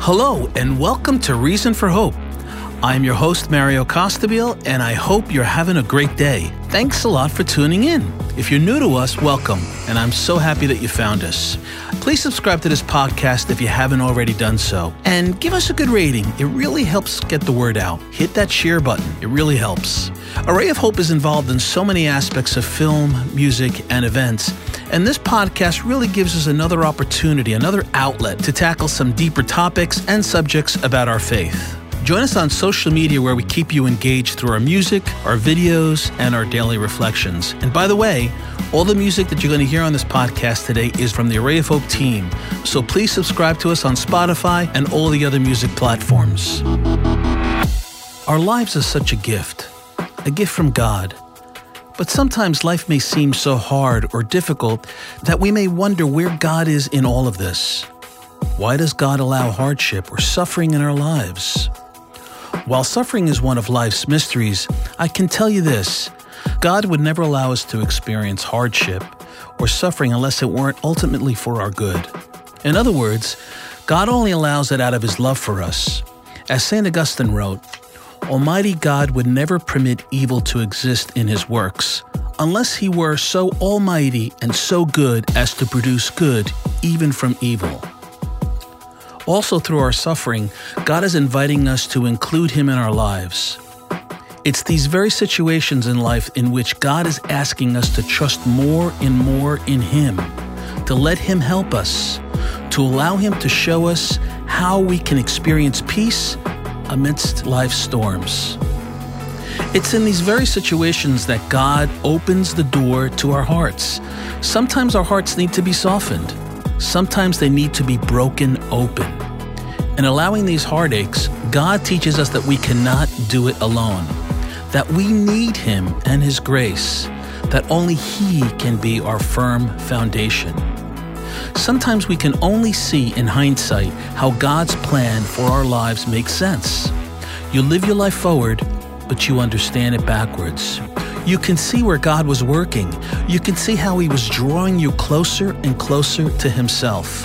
Hello, and welcome to Reason for Hope. I'm your host, Mario Costabile, and I hope you're having a great day. Thanks a lot for tuning in. If you're new to us, welcome, and I'm so happy that you found us. Please subscribe to this podcast if you haven't already done so, and give us a good rating. It really helps get the word out. Hit that share button, it really helps. Array of Hope is involved in so many aspects of film, music, and events. And this podcast really gives us another opportunity, another outlet to tackle some deeper topics and subjects about our faith. Join us on social media where we keep you engaged through our music, our videos, and our daily reflections. And by the way, all the music that you're going to hear on this podcast today is from the Array of Hope team. So please subscribe to us on Spotify and all the other music platforms. Our lives are such a gift, a gift from God. But sometimes life may seem so hard or difficult that we may wonder where God is in all of this. Why does God allow hardship or suffering in our lives? While suffering is one of life's mysteries, I can tell you this God would never allow us to experience hardship or suffering unless it weren't ultimately for our good. In other words, God only allows it out of His love for us. As St. Augustine wrote, Almighty God would never permit evil to exist in His works unless He were so almighty and so good as to produce good even from evil. Also, through our suffering, God is inviting us to include Him in our lives. It's these very situations in life in which God is asking us to trust more and more in Him, to let Him help us, to allow Him to show us how we can experience peace amidst life's storms. It's in these very situations that God opens the door to our hearts. Sometimes our hearts need to be softened. Sometimes they need to be broken open. In allowing these heartaches, God teaches us that we cannot do it alone, that we need Him and His grace, that only He can be our firm foundation. Sometimes we can only see in hindsight how God's plan for our lives makes sense. You live your life forward, but you understand it backwards. You can see where God was working. You can see how He was drawing you closer and closer to Himself.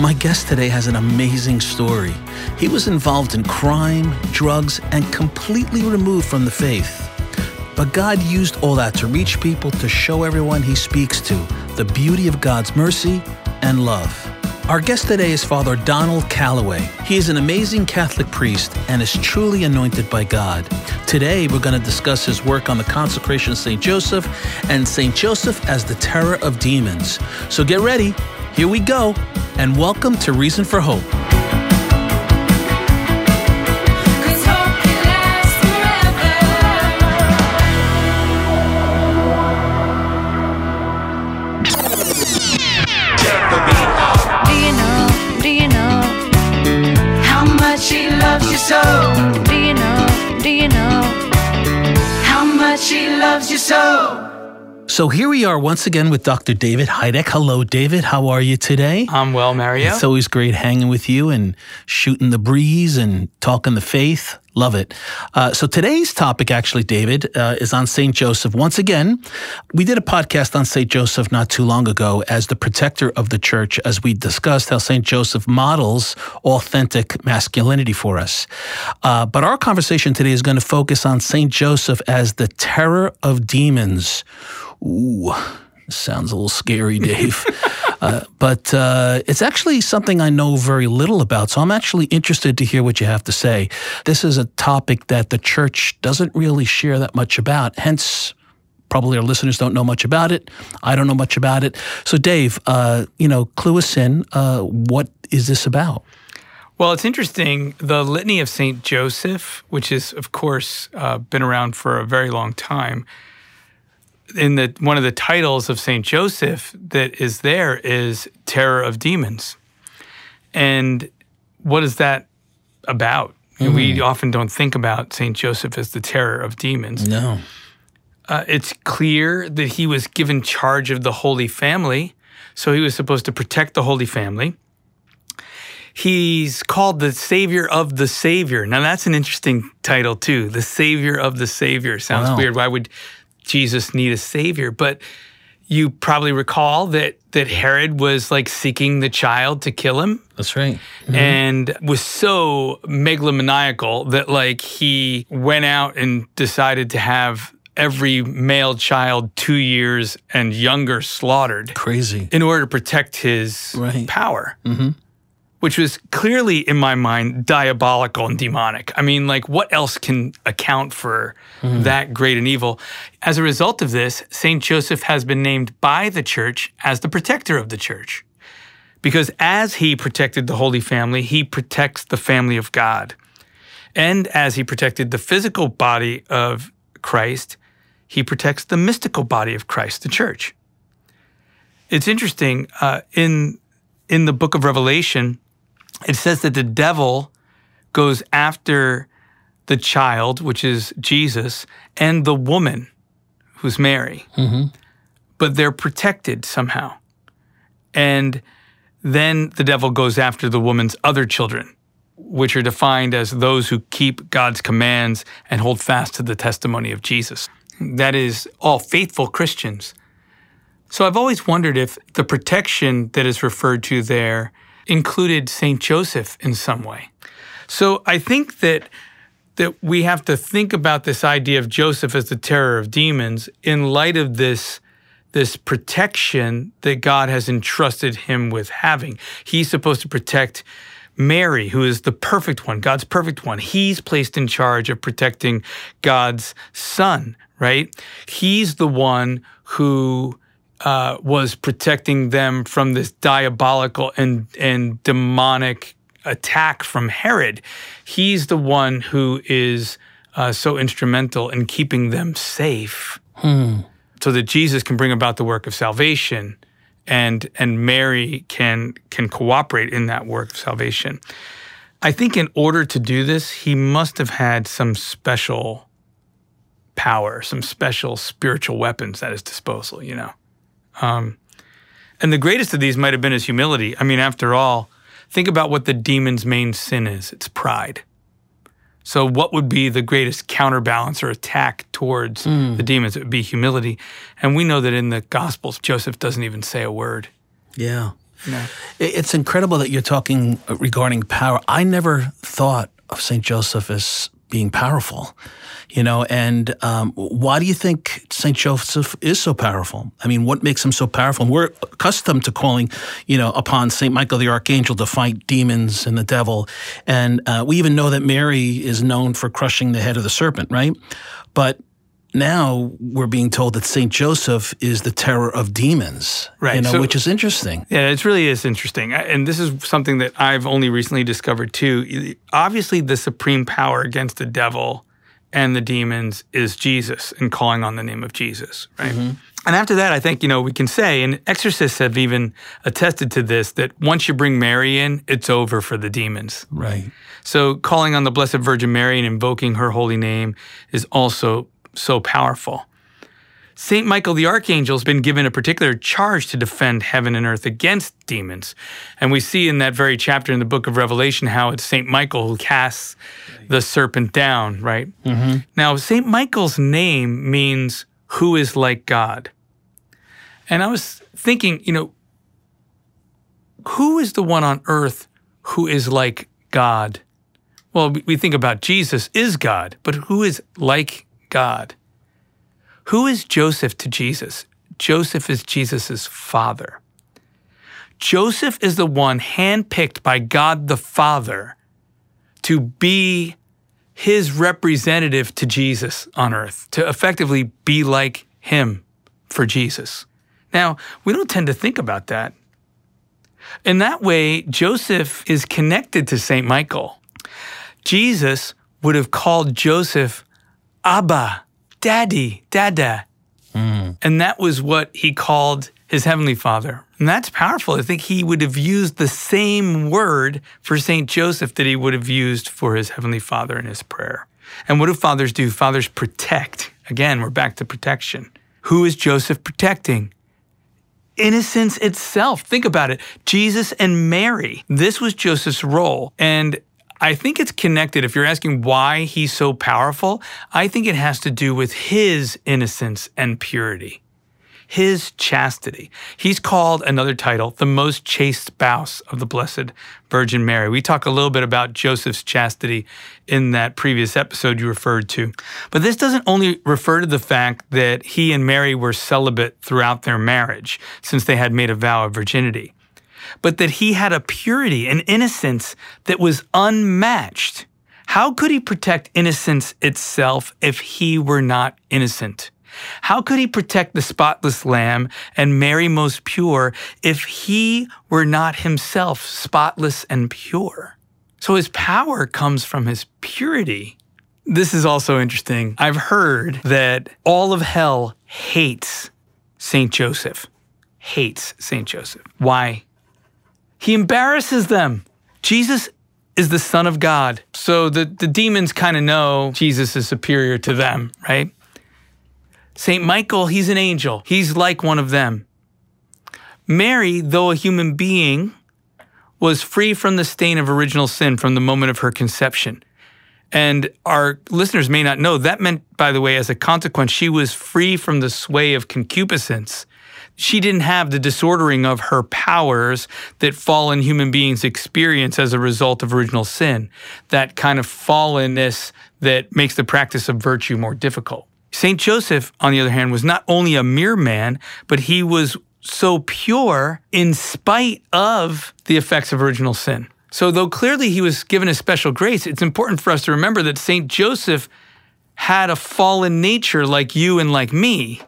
My guest today has an amazing story. He was involved in crime, drugs, and completely removed from the faith. But God used all that to reach people to show everyone He speaks to the beauty of God's mercy and love. Our guest today is Father Donald Calloway. He is an amazing Catholic priest and is truly anointed by God. Today, we're going to discuss his work on the consecration of St. Joseph and St. Joseph as the terror of demons. So get ready. Here we go. And welcome to Reason for Hope. You so. Do you know? Do you know? How much he loves you so. So here we are once again with Dr. David Hajduk. Hello, David. How are you today? I'm well, Mario. It's always great hanging with you and shooting the breeze and talking the faith. Love it. Uh, so today's topic, actually, David, uh, is on St. Joseph. Once again, we did a podcast on St. Joseph not too long ago as the protector of the church, as we discussed how St. Joseph models authentic masculinity for us. Uh, but our conversation today is going to focus on St. Joseph as the terror of demons. Ooh, sounds a little scary, Dave. uh, but uh, it's actually something I know very little about. So I'm actually interested to hear what you have to say. This is a topic that the church doesn't really share that much about. Hence, probably our listeners don't know much about it. I don't know much about it. So, Dave, uh, you know, clue us in. Uh, what is this about? well, it's interesting. The Litany of St. Joseph, which is, of course, uh, been around for a very long time, in the one of the titles of St. Joseph that is there is Terror of Demons. And what is that about? We often don't think about St. Joseph as the terror of demons. No. Uh, it's clear that he was given charge of the Holy Family, so he was supposed to protect the Holy Family. He's called the Savior of the Savior. Now, that's an interesting title, too. The Savior of the Savior. Sounds Wow. weird. Why would Jesus need a Savior? But You probably recall that that Herod was like seeking the child to kill him That's right. Mm-hmm. and was so megalomaniacal that like he went out and decided to have every male child 2 years and younger slaughtered Crazy. in order to protect his Right. power. Mm-hmm. Which was clearly, in my mind, diabolical and demonic. I mean, like, what else can account for that great and evil? As a result of this, St. Joseph has been named by the church as the protector of the church. Because as he protected the Holy Family, he protects the family of God. And as he protected the physical body of Christ, he protects the mystical body of Christ, the church. It's interesting uh, in in the book of Revelation, it says that the devil goes after the child, which is Jesus, and the woman, who's Mary, mm-hmm. but they're protected somehow. And then the devil goes after the woman's other children, which are defined as those who keep God's commands and hold fast to the testimony of Jesus. That is all faithful Christians. So I've always wondered if the protection that is referred to there included St. Joseph in some way. So I think that that we have to think about this idea of Joseph as the terror of demons in light of this this protection that God has entrusted him with having. He's supposed to protect Mary, who is the perfect one, God's perfect one. He's placed in charge of protecting God's son, right? He's the one who uh, was protecting them from this diabolical and, and demonic attack from Herod. He's the one who is uh, so instrumental in keeping them safe so that Jesus can bring about the work of salvation and and Mary can can cooperate in that work of salvation. I think in order to do this, he must have had some special power, some special spiritual weapons at his disposal, you know. Um, and the greatest of these might have been his humility. I mean, after all, think about what the demon's main sin is it's pride. So, what would be the greatest counterbalance or attack towards the demons? It would be humility. And we know that in the Gospels, Joseph doesn't even say a word. Yeah. I- It's incredible that you're talking regarding power. I never thought of St. Joseph as being powerful, you know, and um, why do you think St. Joseph is so powerful? I mean, what makes him so powerful? And we're accustomed to calling, you know, upon St. Michael the Archangel to fight demons and the devil. And uh, we even know that Mary is known for crushing the head of the serpent, right? But now we're being told that St. Joseph is the terror of demons, Right, You know, so- which is interesting. Yeah, it really is interesting. And this is something that I've only recently discovered too. Obviously, the supreme power against the devil and the demons is Jesus and calling on the name of Jesus, right? Mm-hmm. And after that, I think, you know, we can say, and exorcists have even attested to this, that once you bring Mary in, it's over for the demons. Right. So calling on the Blessed Virgin Mary and invoking her holy name is also so powerful. Saint Michael the Archangel has been given a particular charge to defend heaven and earth against demons. And we see in that very chapter in the book of Revelation how it's Saint Michael who casts the serpent down, right? Mm-hmm. Now, Saint Michael's name means who is like God. And I was thinking, you know, who is the one on earth who is like God? Well, we- we think about Jesus is God, but who is like God? Who is Joseph to Jesus? Joseph is Jesus' father. Joseph is the one handpicked by God the Father to be his representative to Jesus on earth, to effectively be like him for Jesus. Now, we don't tend to think about that. In that way, Joseph is connected to St. Michael. Jesus would have called Joseph Abba, Daddy, Dada. And that was what he called his heavenly father. And that's powerful. I think he would have used the same word for St. Joseph that he would have used for his heavenly father in his prayer. And what do fathers do? Fathers protect. Again, we're back to protection. Who is Joseph protecting? innocence itself. Think about it. Jesus and Mary. This was Joseph's role. And I think it's connected. If you're asking why he's so powerful, I think it has to do with his innocence and purity. his chastity. He's called another title, the most chaste spouse of the Blessed Virgin Mary. We talk a little bit about Joseph's chastity in that previous episode you referred to. But this doesn't only refer to the fact that he and Mary were celibate throughout their marriage, since they had made a vow of virginity, but that he had a purity and innocence that was unmatched. How could he protect innocence itself if he were not innocent? How could he protect the spotless lamb and Mary most pure if he were not himself spotless and pure? So his power comes from his purity. This is also interesting. I've heard that all of hell hates St. Joseph. Hates St. Joseph. Why? He embarrasses them. Jesus is the Son of God. So the, the demons kind of know Jesus is superior to them, right? St. Michael, he's an angel. He's like one of them. Mary, though a human being, was free from the stain of original sin from the moment of her conception. And our listeners may not know that meant, by the way, as a consequence, she was free from the sway of concupiscence. She didn't have the disordering of her powers that fallen human beings experience as a result of original sin, that kind of fallenness that makes the practice of virtue more difficult. St. Joseph, on the other hand, was not only a mere man, but he was so pure in spite of the effects of original sin. So, though clearly he was given a special grace, it's important for us to remember that St. Joseph had a fallen nature like you and like me.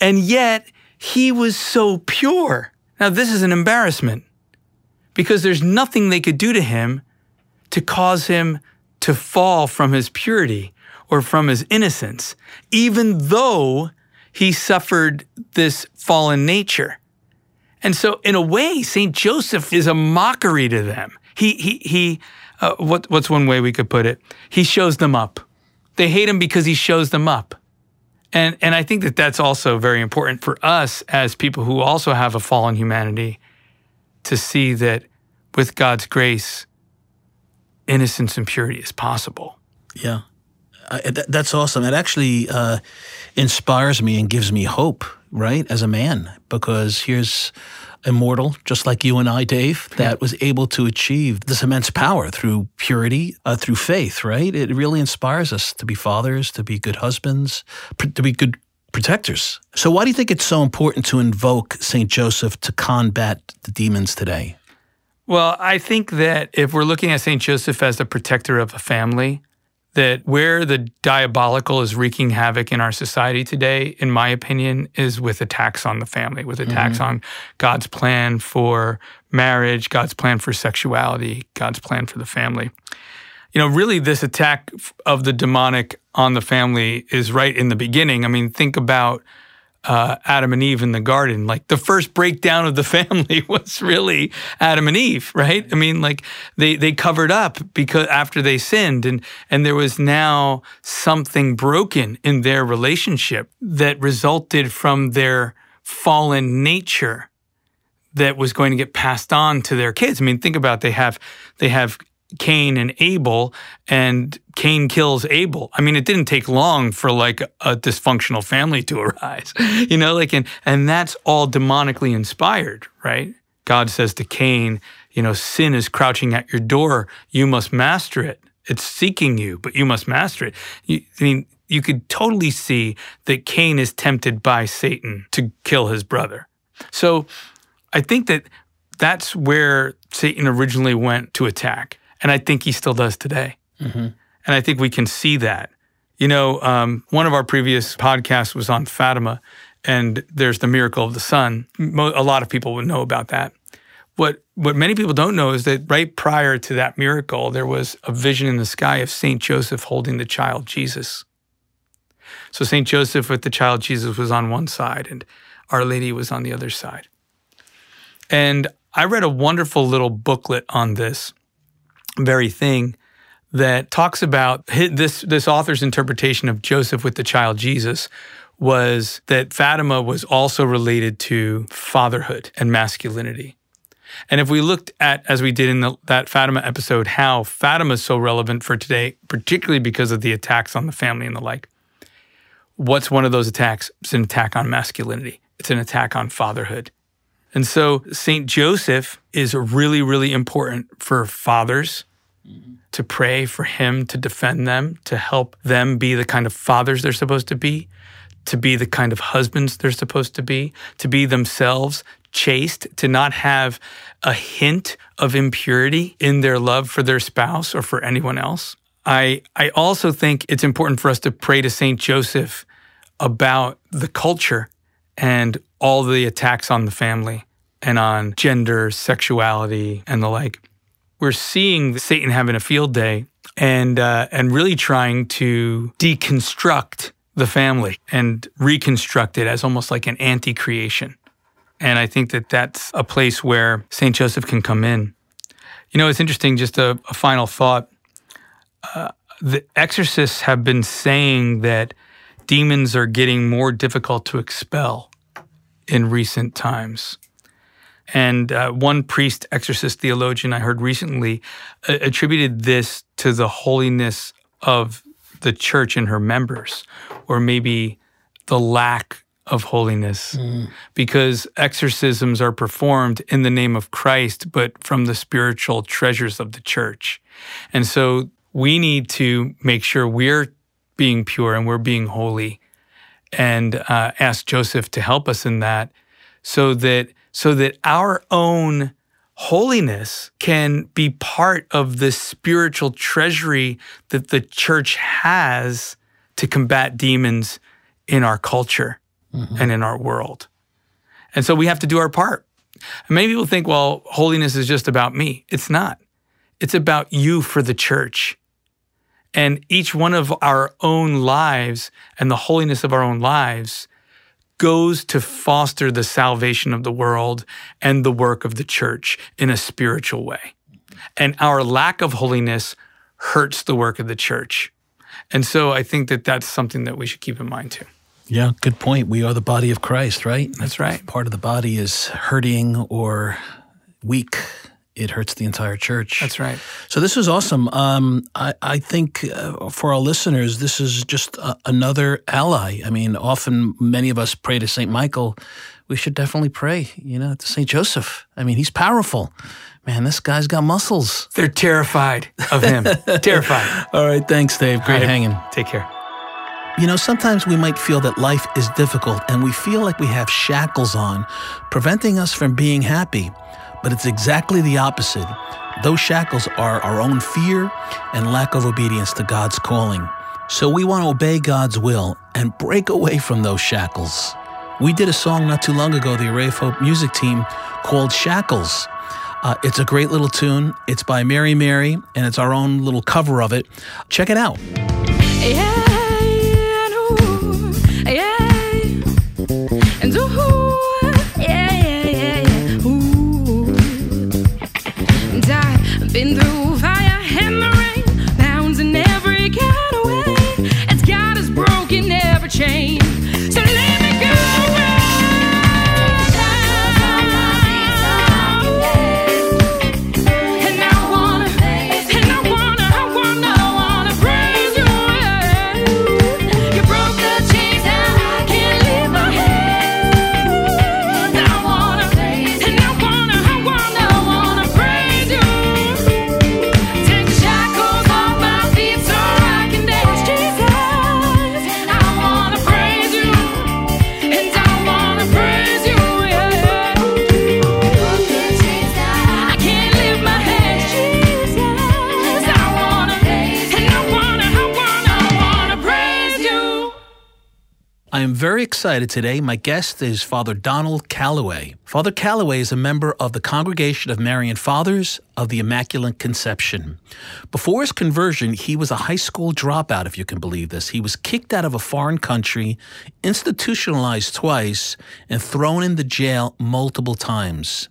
And yet, he was so pure. Now, this is an embarrassment because there's nothing they could do to him to cause him to fall from his purity or from his innocence, even though he suffered this fallen nature. And so, in a way, Saint Joseph is a mockery to them. He he he. Uh, what what's one way we could put it? He shows them up. They hate him because he shows them up. And and I think that that's also very important for us as people who also have a fallen humanity to see that with God's grace, innocence and purity is possible. Yeah. I, th- that's awesome. It actually uh, inspires me and gives me hope, right, as a man, because here's immortal, just like you and I, Dave, that was able to achieve this immense power through purity, uh, through faith, right? It really inspires us to be fathers, to be good husbands, pr- to be good protectors. So, why do you think it's so important to invoke St. Joseph to combat the demons today? Well, I think that if we're looking at St. Joseph as the protector of a family, that where the diabolical is wreaking havoc in our society today, in my opinion, is with attacks on the family, with attacks mm-hmm. on God's plan for marriage, God's plan for sexuality, God's plan for the family. You know, really, this attack of the demonic on the family is right in the beginning. I mean, think about uh, Adam and Eve in the garden. Like the first breakdown of the family was really Adam and Eve, right? I mean, like they they covered up because after they sinned, and and there was now something broken in their relationship that resulted from their fallen nature that was going to get passed on to their kids. I mean, think about it. they have they have Cain and Abel, and Cain kills Abel. I mean, it didn't take long for like a dysfunctional family to arise, you know, like and and that's all demonically inspired, right? God says to Cain, you know, sin is crouching at your door. You must master it. It's seeking you, but you must master it. You, I mean, you could totally see that Cain is tempted by Satan to kill his brother. So I think that that's where Satan originally went to attack. And I think he still does today. And I think we can see that. You know, um, one of our previous podcasts was on Fatima, and there's the miracle of the sun. Mo- a lot of people would know about that. What what many people don't know is that right prior to that miracle, there was a vision in the sky of Saint Joseph holding the child Jesus. So Saint Joseph with the child Jesus was on one side, and Our Lady was on the other side. And I read a wonderful little booklet on this very thing that talks about this this author's interpretation of Joseph with the child Jesus was that Fatima was also related to fatherhood and masculinity. And if we looked at, as we did in the, that Fatima episode, how Fatima is so relevant for today, particularly because of the attacks on the family and the like, what's one of those attacks? It's an attack on masculinity. it's an attack on fatherhood. And so St. Joseph is really, really important for fathers to pray for him to defend them, to help them be the kind of fathers they're supposed to be, to be the kind of husbands they're supposed to be, to be themselves chaste, to not have a hint of impurity in their love for their spouse or for anyone else. I, I also think it's important for us to pray to St. Joseph about the culture and all the attacks on the family and on gender, sexuality, and the like. We're seeing Satan having a field day and uh, and really trying to deconstruct the family and reconstruct it as almost like an anti-creation. And I think that that's a place where Saint Joseph can come in. You know, it's interesting. Just a, a final thought. Uh, the exorcists have been saying that demons are getting more difficult to expel in recent times. And uh, one priest, exorcist theologian I heard recently uh, attributed this to the holiness of the church and her members, or maybe the lack of holiness, because exorcisms are performed in the name of Christ, but from the spiritual treasures of the church. And so we need to make sure we're being pure and we're being holy and uh, ask Joseph to help us in that so that so that our own holiness can be part of the spiritual treasury that the church has to combat demons in our culture and in our world. And so we have to do our part. And many people think, well, holiness is just about me. It's not. It's about you for the church. And each one of our own lives and the holiness of our own lives goes to foster the salvation of the world and the work of the church in a spiritual way. And our lack of holiness hurts the work of the church. And so I think that that's something that we should keep in mind too. Yeah, good point. We are the body of Christ, right? That's right. Part of the body is hurting or weak, it hurts the entire church. That's right. So this is awesome. Um, I, I think uh, for our listeners, this is just a, another ally. I mean, often many of us pray to Saint Michael. We should definitely pray, you know, to Saint Joseph. I mean, he's powerful. Man, this guy's got muscles. They're terrified of him. terrified. All right, thanks, Dave. Great right. hanging. Take care. You know, sometimes we might feel that life is difficult and we feel like we have shackles on, preventing us from being happy. But it's exactly the opposite. Those shackles are our own fear and lack of obedience to God's calling. So we want to obey God's will and break away from those shackles. We did a song not too long ago, the Array of Hope music team, called Shackles. Uh, it's a great little tune. It's by Mary Mary, and it's our own little cover of it. Check it out. Yeah, I am very excited today. My guest is Father Donald Calloway. Father Calloway is a member of the Congregation of Marian Fathers of the Immaculate Conception. Before his conversion, he was a high school dropout, if you can believe this. He was kicked out of a foreign country, institutionalized twice, and thrown into jail multiple times.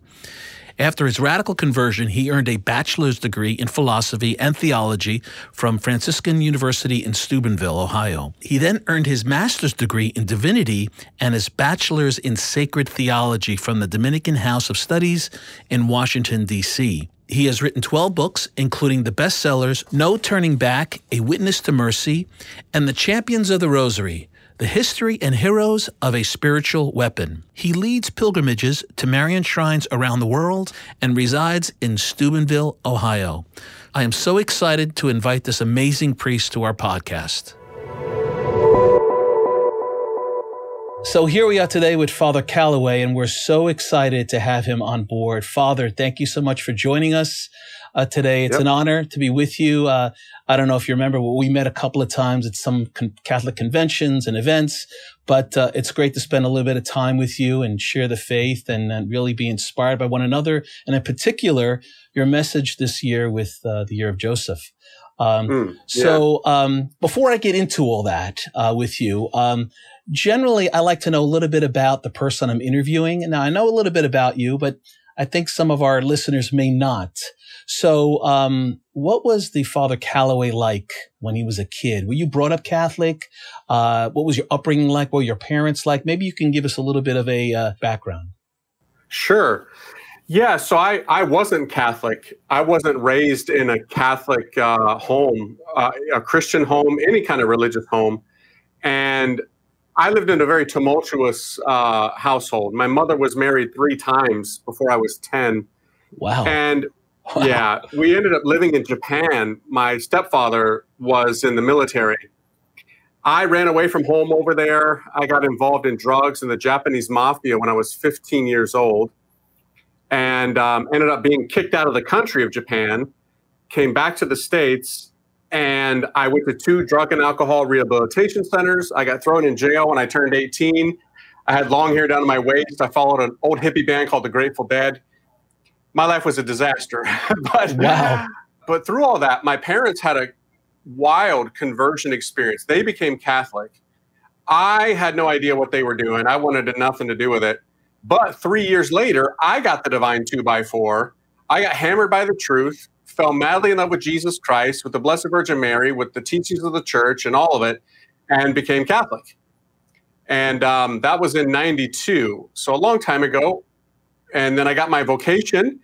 After his radical conversion, he earned a bachelor's degree in philosophy and theology from Franciscan University in Steubenville, Ohio. He then earned his master's degree in divinity and his bachelor's in sacred theology from the Dominican House of Studies in Washington, D.C. He has written 12 books, including the bestsellers No Turning Back, A Witness to Mercy, and The Champions of the Rosary. The history and heroes of a spiritual weapon. He leads pilgrimages to Marian shrines around the world and resides in Steubenville, Ohio. I am so excited to invite this amazing priest to our podcast. So here we are today with Father Calloway, and we're so excited to have him on board. Father, thank you so much for joining us uh, today. It's Yep. an honor to be with you. Uh, I don't know if you remember, but we met a couple of times at some con- Catholic conventions and events, but uh, it's great to spend a little bit of time with you and share the faith and, and really be inspired by one another. And in particular, your message this year with uh, the Year of Joseph. Um, Mm, yeah. so um, before I get into all that uh, with you, um, generally I like to know a little bit about the person I'm interviewing. Now I know a little bit about you, but I think some of our listeners may not. So, um, what was the Father Calloway like when he was a kid? Were you brought up Catholic? Uh, what was your upbringing like? What were your parents like? Maybe you can give us a little bit of a uh, background. Sure. Yeah, so I, I wasn't Catholic. I wasn't raised in a Catholic uh, home, uh, a Christian home, any kind of religious home. And I lived in a very tumultuous uh, household. My mother was married three times before I was 10. Wow. And yeah, we ended up living in Japan. My stepfather was in the military. I ran away from home over there. I got involved in drugs and the Japanese mafia when I was 15 years old and um, ended up being kicked out of the country of Japan. Came back to the States and I went to two drug and alcohol rehabilitation centers. I got thrown in jail when I turned 18. I had long hair down to my waist. I followed an old hippie band called the Grateful Dead. My life was a disaster. but, Wow. but through all that, my parents had a wild conversion experience. They became Catholic. I had no idea what they were doing. I wanted nothing to do with it. But three years later, I got the divine two by four. I got hammered by the truth, fell madly in love with Jesus Christ, with the Blessed Virgin Mary, with the teachings of the church and all of it, and became Catholic. And um, that was in 92. So a long time ago. And then I got my vocation,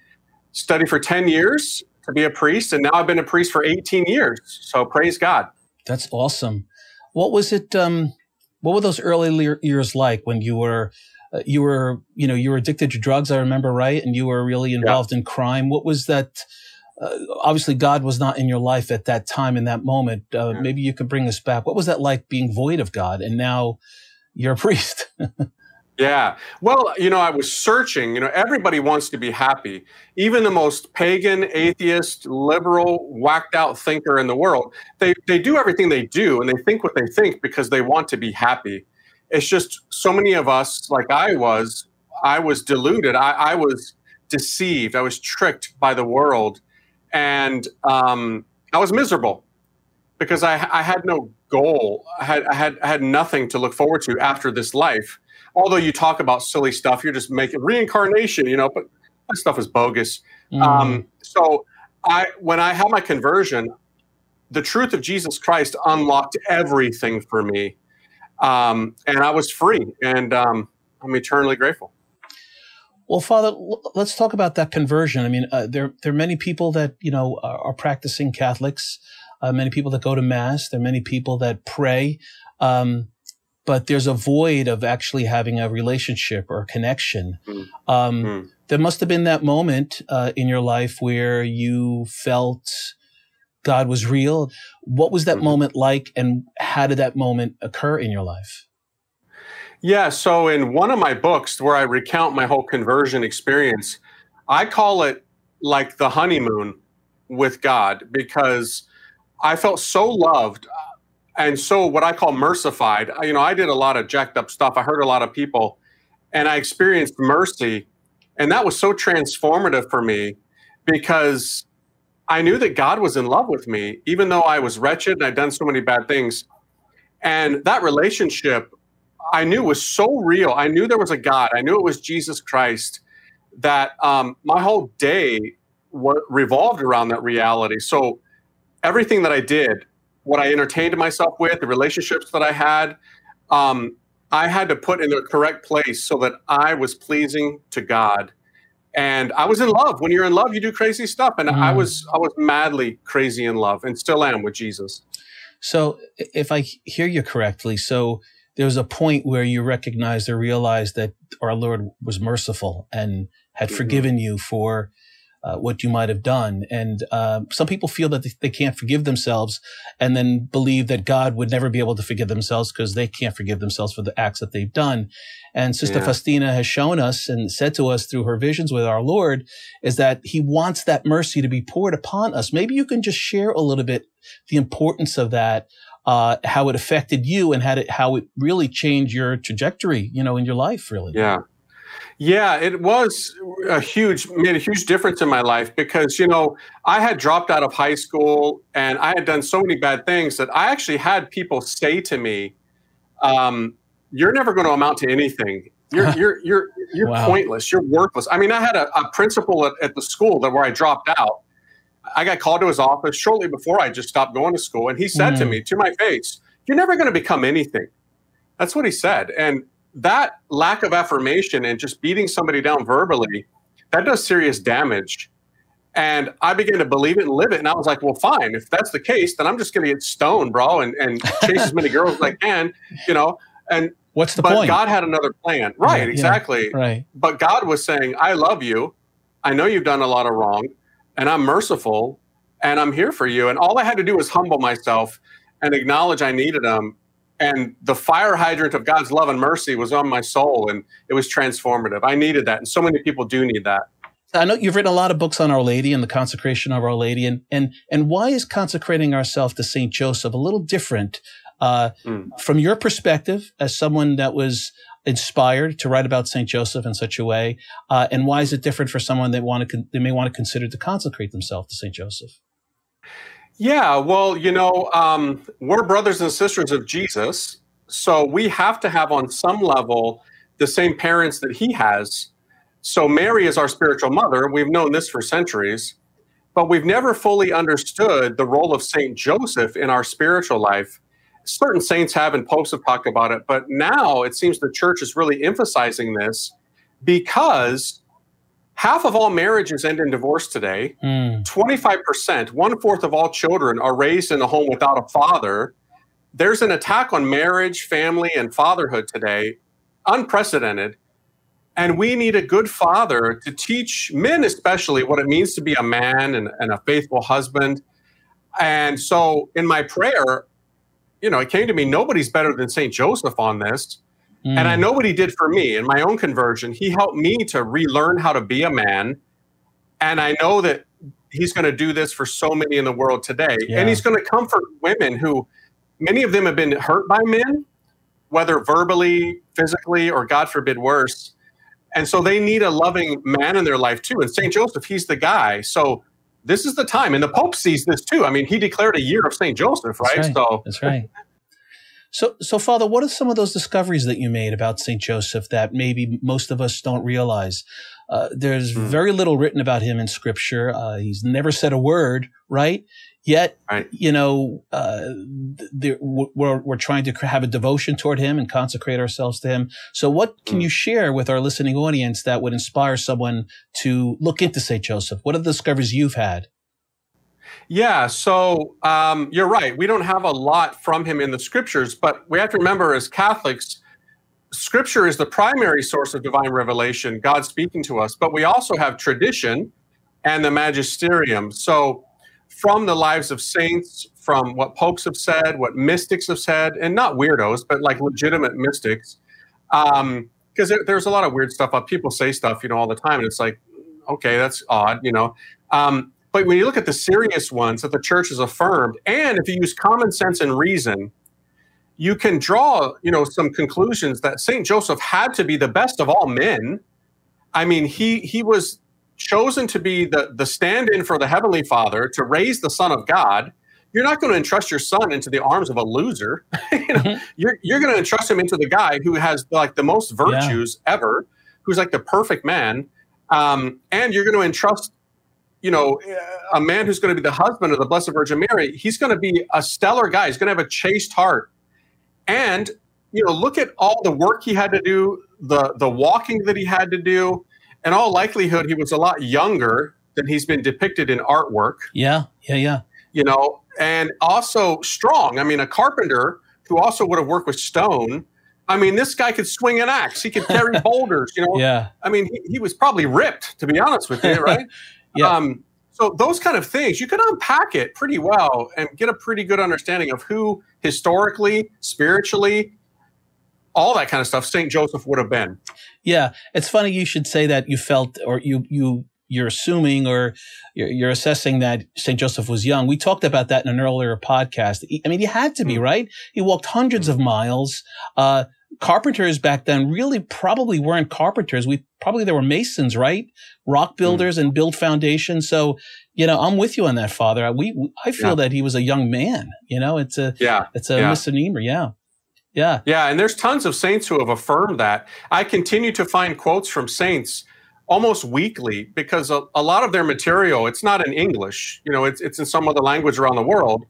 studied for 10 years to be a priest. And now I've been a priest for 18 years. So praise God. That's awesome. What was it? Um, what were those early years like when you were, uh, you were, you know, you were addicted to drugs? I remember, right? And you were really involved in crime. What was that? Uh, obviously, God was not in your life at that time in that moment. Uh, Yeah. Maybe you could bring us back. What was that like being void of God and now you're a priest? Yeah. Well, you know, I was searching. You know, everybody wants to be happy. Even the most pagan, atheist, liberal, whacked out thinker in the world, they, they do everything they do and they think what they think because they want to be happy. It's just so many of us, like I was, I was deluded. I, I was deceived. I was tricked by the world. And um, I was miserable because I, I had no goal. I had, I, had, I had nothing to look forward to after this life although you talk about silly stuff, you're just making reincarnation, you know, but that stuff is bogus. Mm. Um, so I, when I had my conversion, the truth of Jesus Christ unlocked everything for me, um, and I was free, and um, I'm eternally grateful. Well, Father, let's talk about that conversion. I mean, uh, there there are many people that you know are, are practicing Catholics, uh, many people that go to mass. There are many people that pray, um, but there's a void of actually having a relationship or a connection. Mm. Um, Mm. There must have been that moment uh, in your life where you felt God was real. What was that Mhm. moment like, and how did that moment occur in your life? Yeah. So in one of my books where I recount my whole conversion experience, I call it like the honeymoon with God because I felt so loved and so what I call mercified. You know, I did a lot of jacked up stuff. I hurt a lot of people and I experienced mercy. And that was so transformative for me because I knew that God was in love with me, even though I was wretched and I'd done so many bad things. And that relationship I knew was so real. I knew there was a God. I knew it was Jesus Christ. That um, my whole day revolved around that reality. So everything that I did, what I entertained myself with, the relationships that I had, um, I had to put in the correct place so that I was pleasing to God. And I was in love. When you're in love, you do crazy stuff. And I Mm. was I was madly crazy in love, and still am with Jesus. So, if I hear you correctly, so there was a point where you recognized or realized that our Lord was merciful and had Mhm. forgiven you for uh, what you might have done. And uh, some people feel that they, they can't forgive themselves and then believe that God would never be able to forgive themselves because they can't forgive themselves for the acts that they've done. And Sister Yeah. Faustina has shown us and said to us through her visions with our Lord is that he wants that mercy to be poured upon us. Maybe you can just share a little bit the importance of that, uh, how it affected you and how it, how it really changed your trajectory, you know, in your life, really. Yeah. Yeah, it was a huge, made a huge difference in my life because, you know, I had dropped out of high school and I had done so many bad things that I actually had people say to me, um, you're never going to amount to anything. You're, you're, you're, you're Wow. pointless. You're worthless. I mean, I had a, a principal at, at the school that where I dropped out. I got called to his office shortly before I just stopped going to school. And he said to Mm. me, to my face, you're never going to become anything. That's what he said. And that lack of affirmation and just beating somebody down verbally, that does serious damage. And I began to believe it and live it. And I was like, well, fine. If that's the case, then I'm just going to get stoned, bro, and, and chase as many girls as I can, you know. And What's the but point? God had another plan. Right, Yeah, yeah. exactly. right. But God was saying, I love you. I know you've done a lot of wrong, and I'm merciful, and I'm here for you. And all I had to do was humble myself and acknowledge I needed Him. And the fire hydrant of God's love and mercy was on my soul, and it was transformative. I needed that, and so many people do need that. I know you've written a lot of books on Our Lady and the consecration of Our Lady, and and and why is consecrating ourselves to Saint Joseph a little different uh, Mm. from your perspective as someone that was inspired to write about Saint Joseph in such a way, uh, and why is it different for someone that want to con- they may want to consider to consecrate themselves to Saint Joseph? Yeah, well, you know, um, we're brothers and sisters of Jesus, so we have to have on some level the same parents that he has. So Mary is our spiritual mother. We've known this for centuries, but we've never fully understood the role of Saint Joseph in our spiritual life. Certain saints have, and popes have talked about it, but now it seems the church is really emphasizing this because half of all marriages end in divorce today. Mm, 25%, one fourth of all children are raised in a home without a father. There's an attack on marriage, family, and fatherhood today, unprecedented. And we need a good father to teach men, especially, what it means to be a man and, and a faithful husband. And so, in my prayer, you know, it came to me nobody's better than St. Joseph on this. Mm, And I know what he did for me in my own conversion. He helped me to relearn how to be a man. And I know that he's going to do this for so many in the world today. Yeah. And he's going to comfort women who, many of them have been hurt by men, whether verbally, physically, or God forbid, worse. And so they need a loving man in their life too. And St. Joseph, he's the guy. So this is the time. And the Pope sees this too. I mean, he declared a year of St. Joseph, right? Right. So That's right. So, so Father, what are some of those discoveries that you made about Saint Joseph that maybe most of us don't realize? Uh, there's Hmm. very little written about him in Scripture. Uh, he's never said a word, right? Yet, Right. you know, uh, there- we're we're trying to have a devotion toward him and consecrate ourselves to him. So, what can Hmm. you share with our listening audience that would inspire someone to look into Saint Joseph? What are the discoveries you've had? Yeah, so um, you're right. We don't have a lot from him in the scriptures, but we have to remember as Catholics, scripture is the primary source of divine revelation, God speaking to us, but we also have tradition and the magisterium. So, from the lives of saints, from what popes have said, what mystics have said, and not weirdos, but like legitimate mystics, because there, there's a lot of weird stuff up. People say stuff, you know, all the time, and it's like, okay, that's odd, you know. Um, but when you look at the serious ones that the church has affirmed, and if you use common sense and reason, you can draw, you know, some conclusions that Saint Joseph had to be the best of all men. I mean, he he was chosen to be the the stand-in for the heavenly Father to raise the Son of God. You're not going to entrust your son into the arms of a loser. you know, Mhm. you're you're going to entrust him into the guy who has like the most virtues ever, who's like the perfect man, um, and you're going to entrust you know, a man who's going to be the husband of the Blessed Virgin Mary, he's going to be a stellar guy. He's going to have a chaste heart. And, you know, look at all the work he had to do, the the walking that he had to do. In all likelihood, he was a lot younger than he's been depicted in artwork, Yeah, yeah, yeah. you know, and also strong. I mean, a carpenter who also would have worked with stone I mean, this guy could swing an axe. He could carry boulders. You know. Yeah. I mean, he, he was probably ripped, to be honest with you, right? Yeah. Um, so those kind of things, you could unpack it pretty well and get a pretty good understanding of who historically, spiritually, all that kind of stuff St. Joseph would have been. Yeah, it's funny you should say that you felt or you you you're assuming or you're, you're assessing that St. Joseph was young. We talked about that in an earlier podcast. I mean, he had to be, Mm. right? He walked hundreds of miles. Uh, carpenters back then really probably weren't carpenters. We probably there were masons, right? Rock hmm. builders and build foundations. So, you know, I'm with you on that, Father. We, I feel Yeah. that he was a young man. You know, it's a Yeah. it's a Yeah. misnomer. Yeah, yeah, Yeah, and there's tons of saints who have affirmed that. I continue to find quotes from saints almost weekly because a, a lot of their material it's not in English. You know, it's it's in some other language around the world.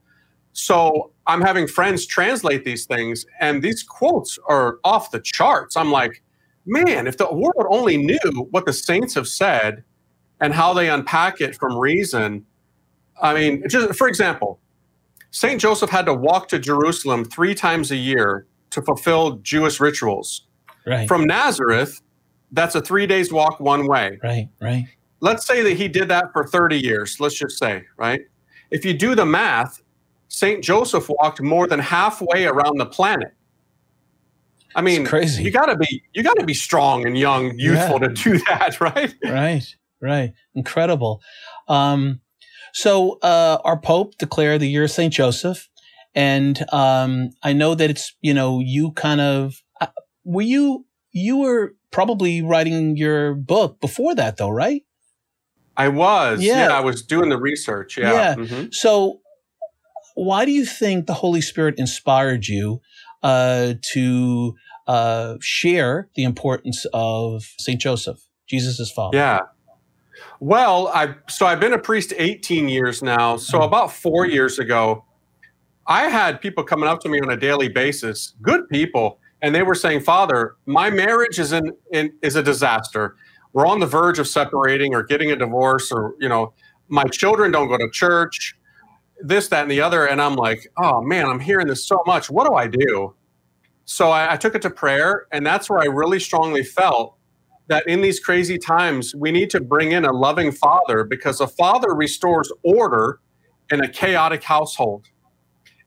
So I'm having friends translate these things, and these quotes are off the charts. I'm like, man, if the world only knew what the saints have said and how they unpack it from reason. I mean, just for example, Saint Joseph had to walk to Jerusalem three times a year to fulfill Jewish rituals. right, From Nazareth, that's a three days walk one way. right, right. Let's say that he did that for 30 years, let's just say, right? If you do the math, St. Joseph walked more than halfway around the planet. I mean, crazy. you gotta be you gotta be strong and young, youthful to do that, right? right right incredible um so uh our pope declared the year of saint joseph and um i know that it's you know you kind of uh, were you you were probably writing your book before that though right I was. Yeah. Yeah, I was doing the research. Yeah. Yeah. Mhm. so why do you think the holy spirit inspired you uh to uh share the importance of saint joseph jesus' father Yeah. Well, I so I've been a priest 18 years now. So about 4 years ago, I had people coming up to me on a daily basis, good people, and they were saying, "Father, my marriage is in, in is a disaster. We're on the verge of separating or getting a divorce or, you know, my children don't go to church, this that and the other." And I'm like, "Oh man, I'm hearing this so much. What do I do?" So I, I took it to prayer, and that's where I really strongly felt that in these crazy times, we need to bring in a loving father because a father restores order in a chaotic household.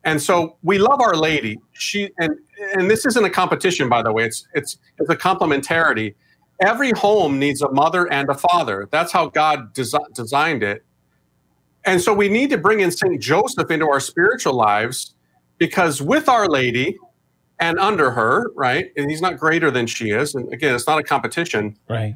And so we love Our Lady. She and and this isn't a competition, by the way. It's it's it's a complementarity. Every home needs a mother and a father. That's how God desi- designed it. And so we need to bring in Saint Joseph into our spiritual lives because with Our Lady and under her, right? And he's not greater than she is. And again, it's not a competition. right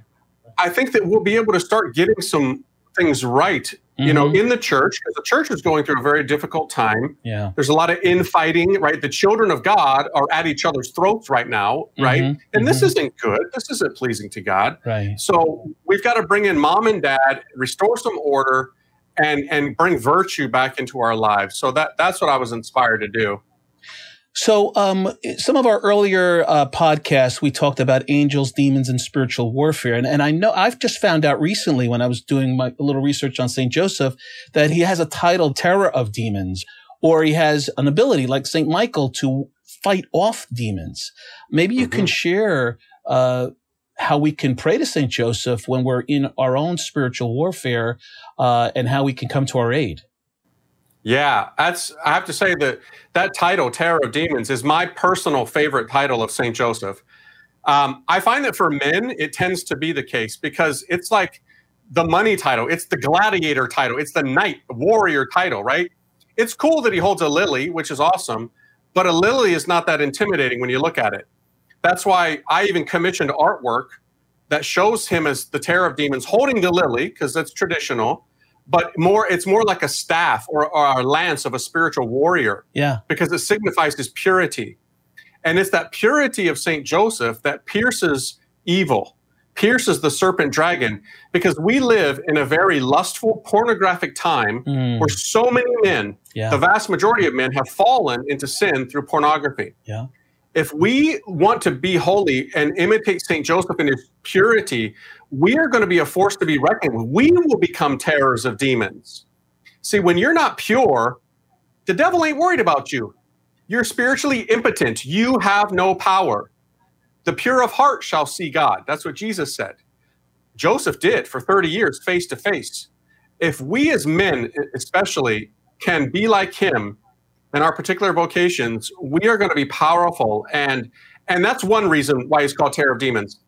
I think that we'll be able to start getting some things right, you know, Mhm. in the church, because the church is going through a very difficult time. yeah There's a lot of infighting, right? The children of God are at each other's throats right now, right? Mhm, And this mhm. isn't good. This isn't pleasing to God. right So we've got to bring in mom and dad, restore some order, and and bring virtue back into our lives. So that that's what I was inspired to do. So, um, some of our earlier uh, podcasts, we talked about angels, demons, and spiritual warfare. And, and I know I've just found out recently when I was doing my little research on St. Joseph that he has a title, Terror of Demons, or he has an ability like St. Michael to fight off demons. Maybe you can share uh, how we can pray to St. Joseph when we're in our own spiritual warfare uh, and how we can come to our aid. Yeah, that's. I have to say that that title, Terror of Demons, is my personal favorite title of Saint Joseph. Um, I find that for men, it tends to be the case because it's like the money title, it's the gladiator title, it's the knight warrior title, right? It's cool that he holds a lily, which is awesome, but a lily is not that intimidating when you look at it. That's why I even commissioned artwork that shows him as the Terror of Demons holding the lily, because that's traditional but more it's more like a staff or, or a lance of a spiritual warrior Yeah. because it signifies his purity and it's that purity of saint joseph that pierces evil pierces the serpent dragon because we live in a very lustful pornographic time Mm, where so many men yeah. the vast majority of men have fallen into sin through pornography Yeah. If we want to be holy and imitate St. Joseph in his purity, we are going to be a force to be reckoned with. We will become terrors of demons. See, when you're not pure, the devil ain't worried about you. You're spiritually impotent. You have no power. The pure of heart shall see God. That's what Jesus said. Joseph did for 30 years, face to face. If we as men, especially, can be like him in our particular vocations, we are going to be powerful. And and that's one reason why he's called Terror of Demons.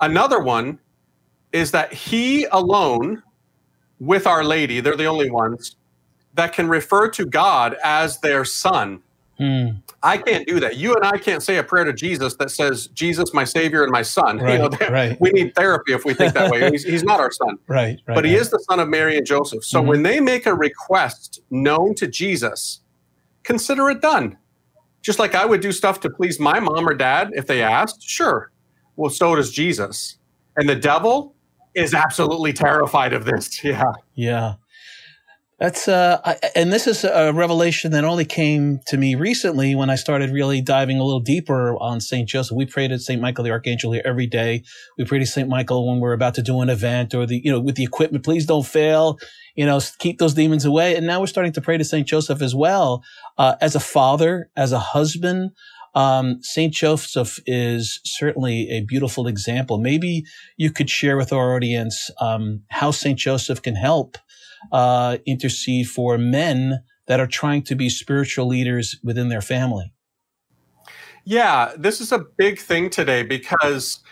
Another one is that he alone, with Our Lady, they're the only ones that can refer to God as their son. Hmm. I can't do that. You and I can't say a prayer to Jesus that says, Jesus, my Savior and my son. Right, you know, right. We need therapy if we think that way. He's, he's not our son, Right, right. but he right. is the son of Mary and Joseph. So Mhm. when they make a request known to Jesus, consider it done. Just like I would do stuff to please my mom or dad if they asked, sure. Well, so does Jesus. And the devil is absolutely terrified of this. Yeah. Yeah. That's uh I, and this is a revelation that only came to me recently when I started really diving a little deeper on St. Joseph. We pray to St. Michael the Archangel here every day. We pray to St. Michael when we're about to do an event or the you know with the equipment, please don't fail. You know, keep those demons away. And now we're starting to pray to St. Joseph as well, uh, as a father, as a husband. Um, St. Joseph is certainly a beautiful example. Maybe you could share with our audience um, how St. Joseph can help uh, intercede for men that are trying to be spiritual leaders within their family. Yeah, this is a big thing today because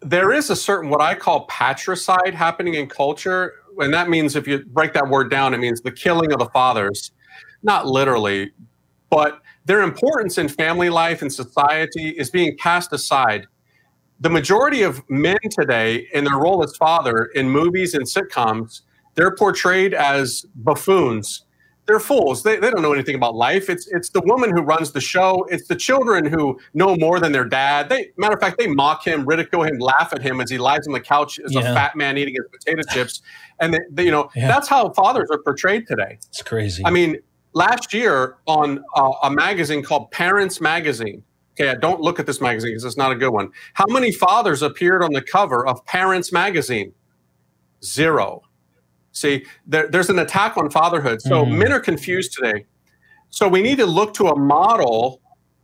there is a certain what I call patricide happening in culture. And that means if you break that word down, it means the killing of the fathers. Not literally, but their importance in family life and society is being cast aside. The majority of men today, in their role as father in movies and sitcoms, they're portrayed as buffoons they're fools. They, they don't know anything about life. It's it's the woman who runs the show. It's the children who know more than their dad. They matter of fact, they mock him, ridicule him, laugh at him as he lies on the couch as a fat man eating his potato chips. And they, they- you know Yeah. that's how fathers are portrayed today. It's crazy. I mean, last year on uh, a magazine called Parents Magazine. Okay, don't look at this magazine because it's not a good one. How many fathers appeared on the cover of Parents Magazine? Zero. See, there, there's an attack on fatherhood. So Mhm. men are confused today. So we need to look to a model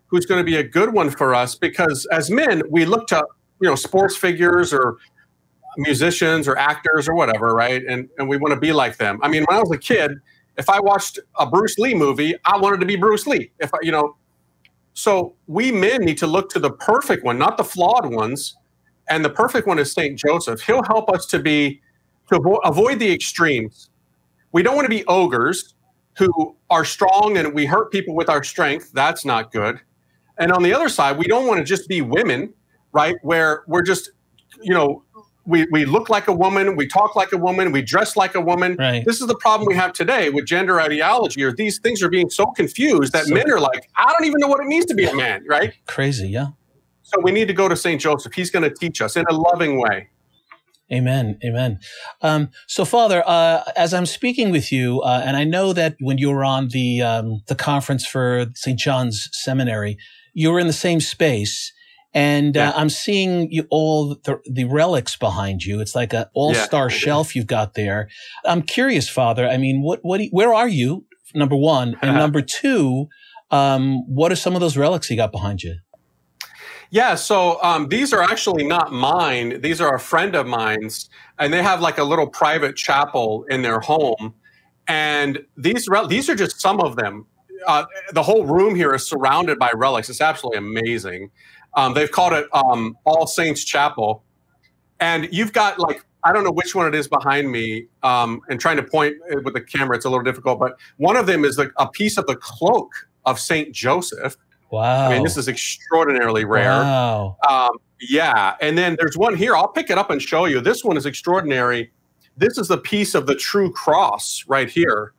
who's going to be a good one for us because as men, we look to you know sports figures or musicians or actors or whatever, right? And and we want to be like them. I mean, when I was a kid, if I watched a Bruce Lee movie, I wanted to be Bruce Lee. If I, you know, so we men need to look to the perfect one, not the flawed ones. And the perfect one is Saint Joseph. He'll help us to be to avo- avoid the extremes. We don't want to be ogres who are strong and we hurt people with our strength. That's not good. And on the other side, we don't want to just be women, right? Where we're just, you know, we, we look like a woman, we talk like a woman, we dress like a woman. Right. This is the problem we have today with gender ideology, or these things are being so confused that So- men are like, I don't even know what it means to be a man, right? crazy, yeah. So we need to go to St. Joseph. He's going to teach us in a loving way. Amen. Amen. Um, so, Father, uh, as I'm speaking with you, uh, and I know that when you were on the um, the conference for St. John's Seminary, you were in the same space, and Yeah. uh, I'm seeing you all the, the relics behind you. It's like a all star Yeah. shelf you've got there. I'm curious, Father. I mean, what what do you- where are you? Number one, and number two, um, what are some of those relics you got behind you? Yeah, so um, these are actually not mine. These are a friend of mine's, and they have like a little private chapel in their home. And these these are just some of them. Uh, the whole room here is surrounded by relics. It's absolutely amazing. Um, they've called it um, All Saints Chapel, and you've got like I don't know which one it is behind me. Um, and trying to point with the camera, it's a little difficult. But one of them is a piece of the cloak of Saint Joseph. Wow. I mean, this is extraordinarily rare. Wow. Um, yeah, and then there's one here. I'll pick it up and show you. This one is extraordinary. This is the piece of the true cross right here.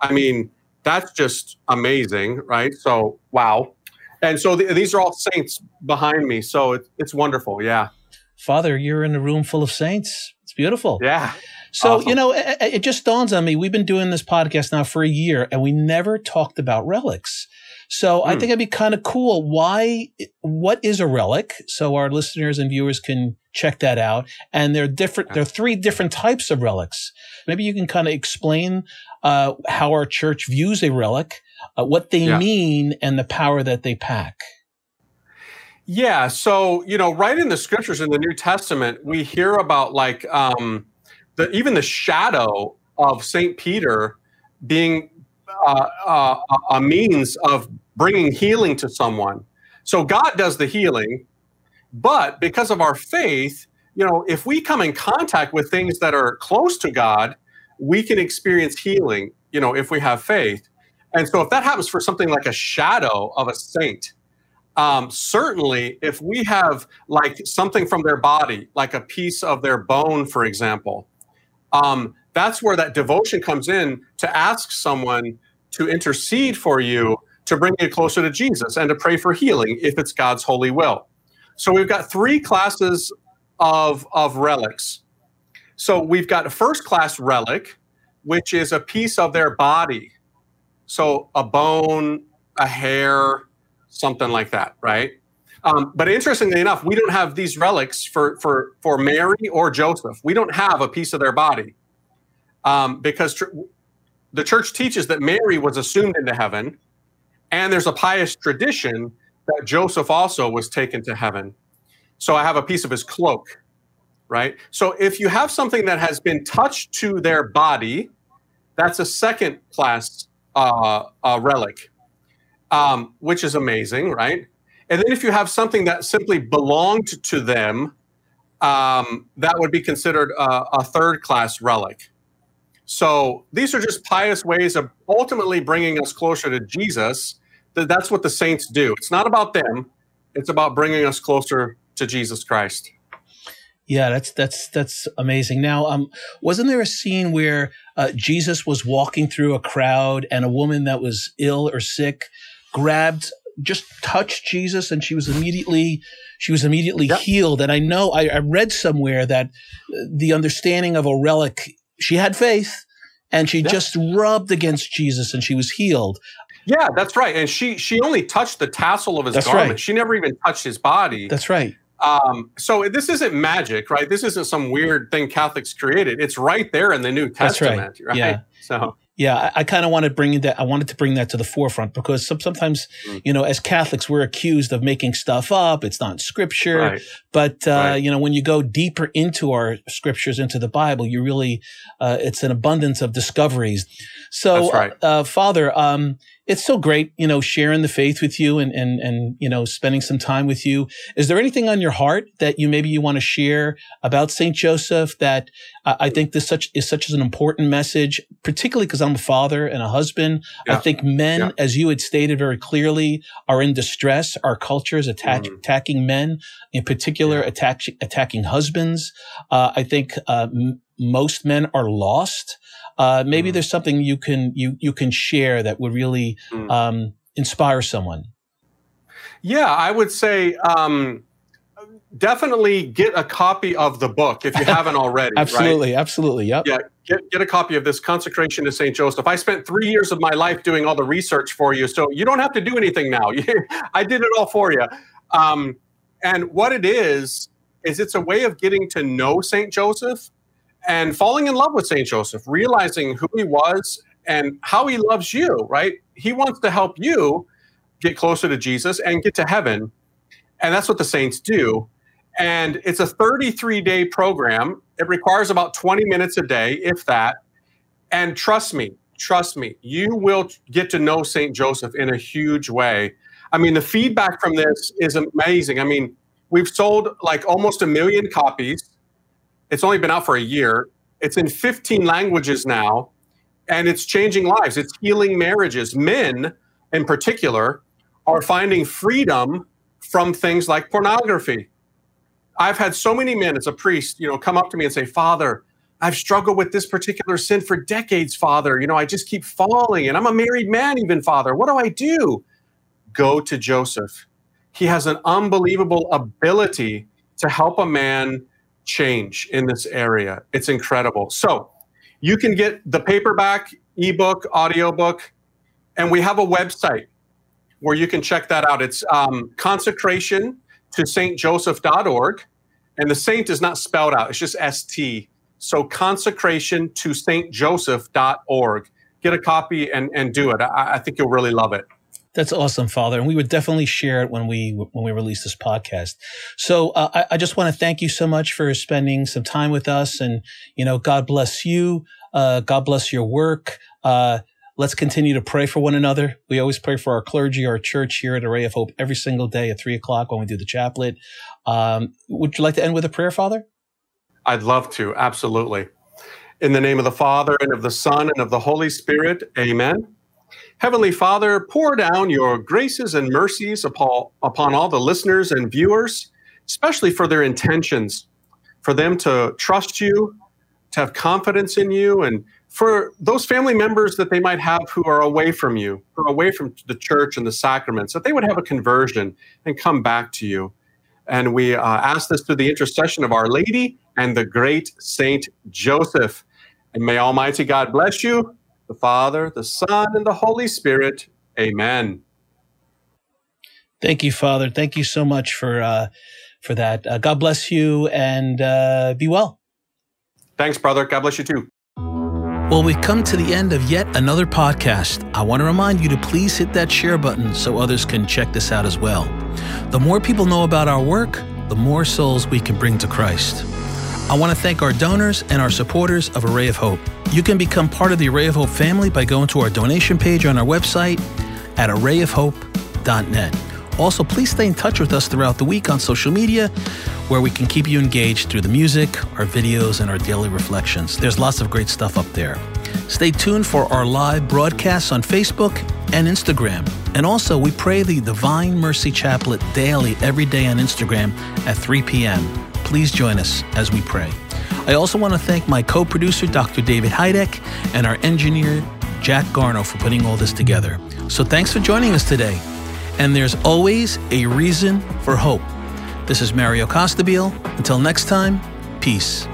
I mean, that's just amazing, right? So, wow. And so th- these are all saints behind me. So it, it's wonderful. Yeah. Father, you're in a room full of saints. It's beautiful. Yeah. So, Awesome. you know, it, it just dawns on me. We've been doing this podcast now for a year and we never talked about relics. So I Hmm. think it'd be kind of cool. Why, what is a relic? So our listeners and viewers can check that out. And there are different, there are three different types of relics. Maybe you can kind of explain, uh, how our church views a relic, uh, what they Yeah. mean and the power that they pack. Yeah, so you know, right in the scriptures in the New Testament, we hear about like um, the even the shadow of Saint Peter being uh, uh, a means of bringing healing to someone. So God does the healing, but because of our faith, you know, if we come in contact with things that are close to God, we can experience healing. You know, if we have faith, and so if that happens for something like a shadow of a saint, um, certainly if we have like something from their body like a piece of their bone for example um, that's where that devotion comes in to ask someone to intercede for you to bring you closer to jesus and to pray for healing if it's god's holy will so we've got three classes of, of relics so we've got a first class relic which is a piece of their body so a bone a hair something like that, right? Um, but interestingly enough, we don't have these relics for for for Mary or Joseph. We don't have a piece of their body um, because tr- the church teaches that Mary was assumed into heaven, and there's a pious tradition that Joseph also was taken to heaven. So I have a piece of his cloak, right? So if you have something that has been touched to their body, that's a second class uh, uh, relic um, which is amazing, right? And then if you have something that simply belonged to them, um, that would be considered a, a third class relic. So these are just pious ways of ultimately bringing us closer to Jesus. That- That's what the saints do. It's not about them, it's about bringing us closer to Jesus Christ. Yeah, that's that's that's amazing. Now, um, wasn't there a scene where uh, Jesus was walking through a crowd and a woman that was ill or sick grabbed, just touched Jesus, and she was immediately she was immediately Yep. healed. And I know I, I read somewhere that uh, the understanding of a relic, she had faith, and she Yep. just rubbed against Jesus, and she was healed. Yeah, that's right. And she she only touched the tassel of his That's garment. right. She never even touched his body. That's right. Um, so this isn't magic, right? This isn't some weird thing Catholics created. It's right there in the New That's right. Testament, right? Yeah. So Yeah, I, I kind of wanted to bring that. I wanted to bring that to the forefront because some, sometimes, Mm. you know, as Catholics, we're accused of making stuff up. It's not scripture. right. But uh, Right. you know, when you go deeper into our scriptures, into the Bible, you really uh, it's an abundance of discoveries. So, That's right. uh, Father, um, it's so great, you know, sharing the faith with you and and and you know, spending some time with you. Is there anything on your heart that you maybe you want to share about Saint Joseph that uh, I think this such is such an important message, particularly because I'm a father and a husband. I think men, Yeah. as you had stated very clearly, are in distress. Our culture is attack, Mhm. attacking men, in particular, Yeah. attack, attacking husbands. Uh, I think uh, m- most men are lost. Uh, maybe Mhm. there's something you can you you can share that would really Mm. um, inspire someone. Yeah, I would say um, definitely get a copy of the book if you haven't already. right? Absolutely, absolutely. Yep. Yeah, get, get a copy of this Consecration to St. Joseph. I spent three years of my life doing all the research for you, so you don't have to do anything now. I did it all for you. Um, and what it is, is it's a way of getting to know St. Joseph and falling in love with St. Joseph, realizing who he was and how he loves you, right? He wants to help you get closer to Jesus and get to heaven. And that's what the saints do. And it's a 33 day program. It requires about 20 minutes a day, if that. And trust me, trust me, you will get to know St. Joseph in a huge way. I mean, the feedback from this is amazing. I mean, we've sold like almost a million copies. It's only been out for a year. It's in 15 languages now, and it's changing lives. It's healing marriages. Men, in particular, are finding freedom from things like pornography. I've had so many men as a priest, you know, come up to me and say, "Father, I've struggled with this particular sin for decades, Father. You know, I just keep falling, and I'm a married man, even, Father. What do I do?" Go to Joseph. He has an unbelievable ability to help a man change in this area. It's incredible. So, you can get the paperback, ebook, audiobook, and we have a website where you can check that out. It's um, consecration to stjoseph.org. And the saint is not spelled out, it's just ST. So consecration to stjoseph.org. Get a copy and, and do it. I, I think you'll really love it. That's awesome, Father, and we would definitely share it when we when we release this podcast. So uh, I, I just want to thank you so much for spending some time with us, and you know, God bless you. Uh, God bless your work. Uh, let's continue to pray for one another. We always pray for our clergy, our church here at Array of Hope every single day at three o'clock when we do the chaplet. Um, would you like to end with a prayer, Father? I'd love to, absolutely. In the name of the Father, and of the Son, and of the Holy Spirit, amen. Heavenly Father, pour down your graces and mercies upon, upon all the listeners and viewers, especially for their intentions, for them to trust you, to have confidence in you, and for those family members that they might have who are away from you, who are away from the church and the sacraments, that they would have a conversion and come back to you. And we uh, ask this through the intercession of Our Lady and the great Saint Joseph. And may Almighty God bless you, the Father, the Son, and the Holy Spirit. Amen. Thank you, Father. Thank you so much for uh, for that. Uh, God bless you and uh, be well. Thanks, brother. God bless you too. Well, we've come to the end of yet another podcast. I want to remind you to please hit that share button so others can check this out as well. The more people know about our work, the more souls we can bring to Christ. I want to thank our donors and our supporters of Array of Hope. You can become part of the Array of Hope family by going to our donation page on our website at arrayofhope.net. Also, please stay in touch with us throughout the week on social media, where we can keep you engaged through the music, our videos, and our daily reflections. There's lots of great stuff up there. Stay tuned for our live broadcasts on Facebook and Instagram. And also, we pray the Divine Mercy Chaplet daily, every day on Instagram at 3 p.m. Please join us as we pray. I also want to thank my co producer, Dr. David Hajduk, and our engineer, Jack Garno, for putting all this together. So thanks for joining us today. And there's always a reason for hope. This is Mario Costabile. Until next time, peace.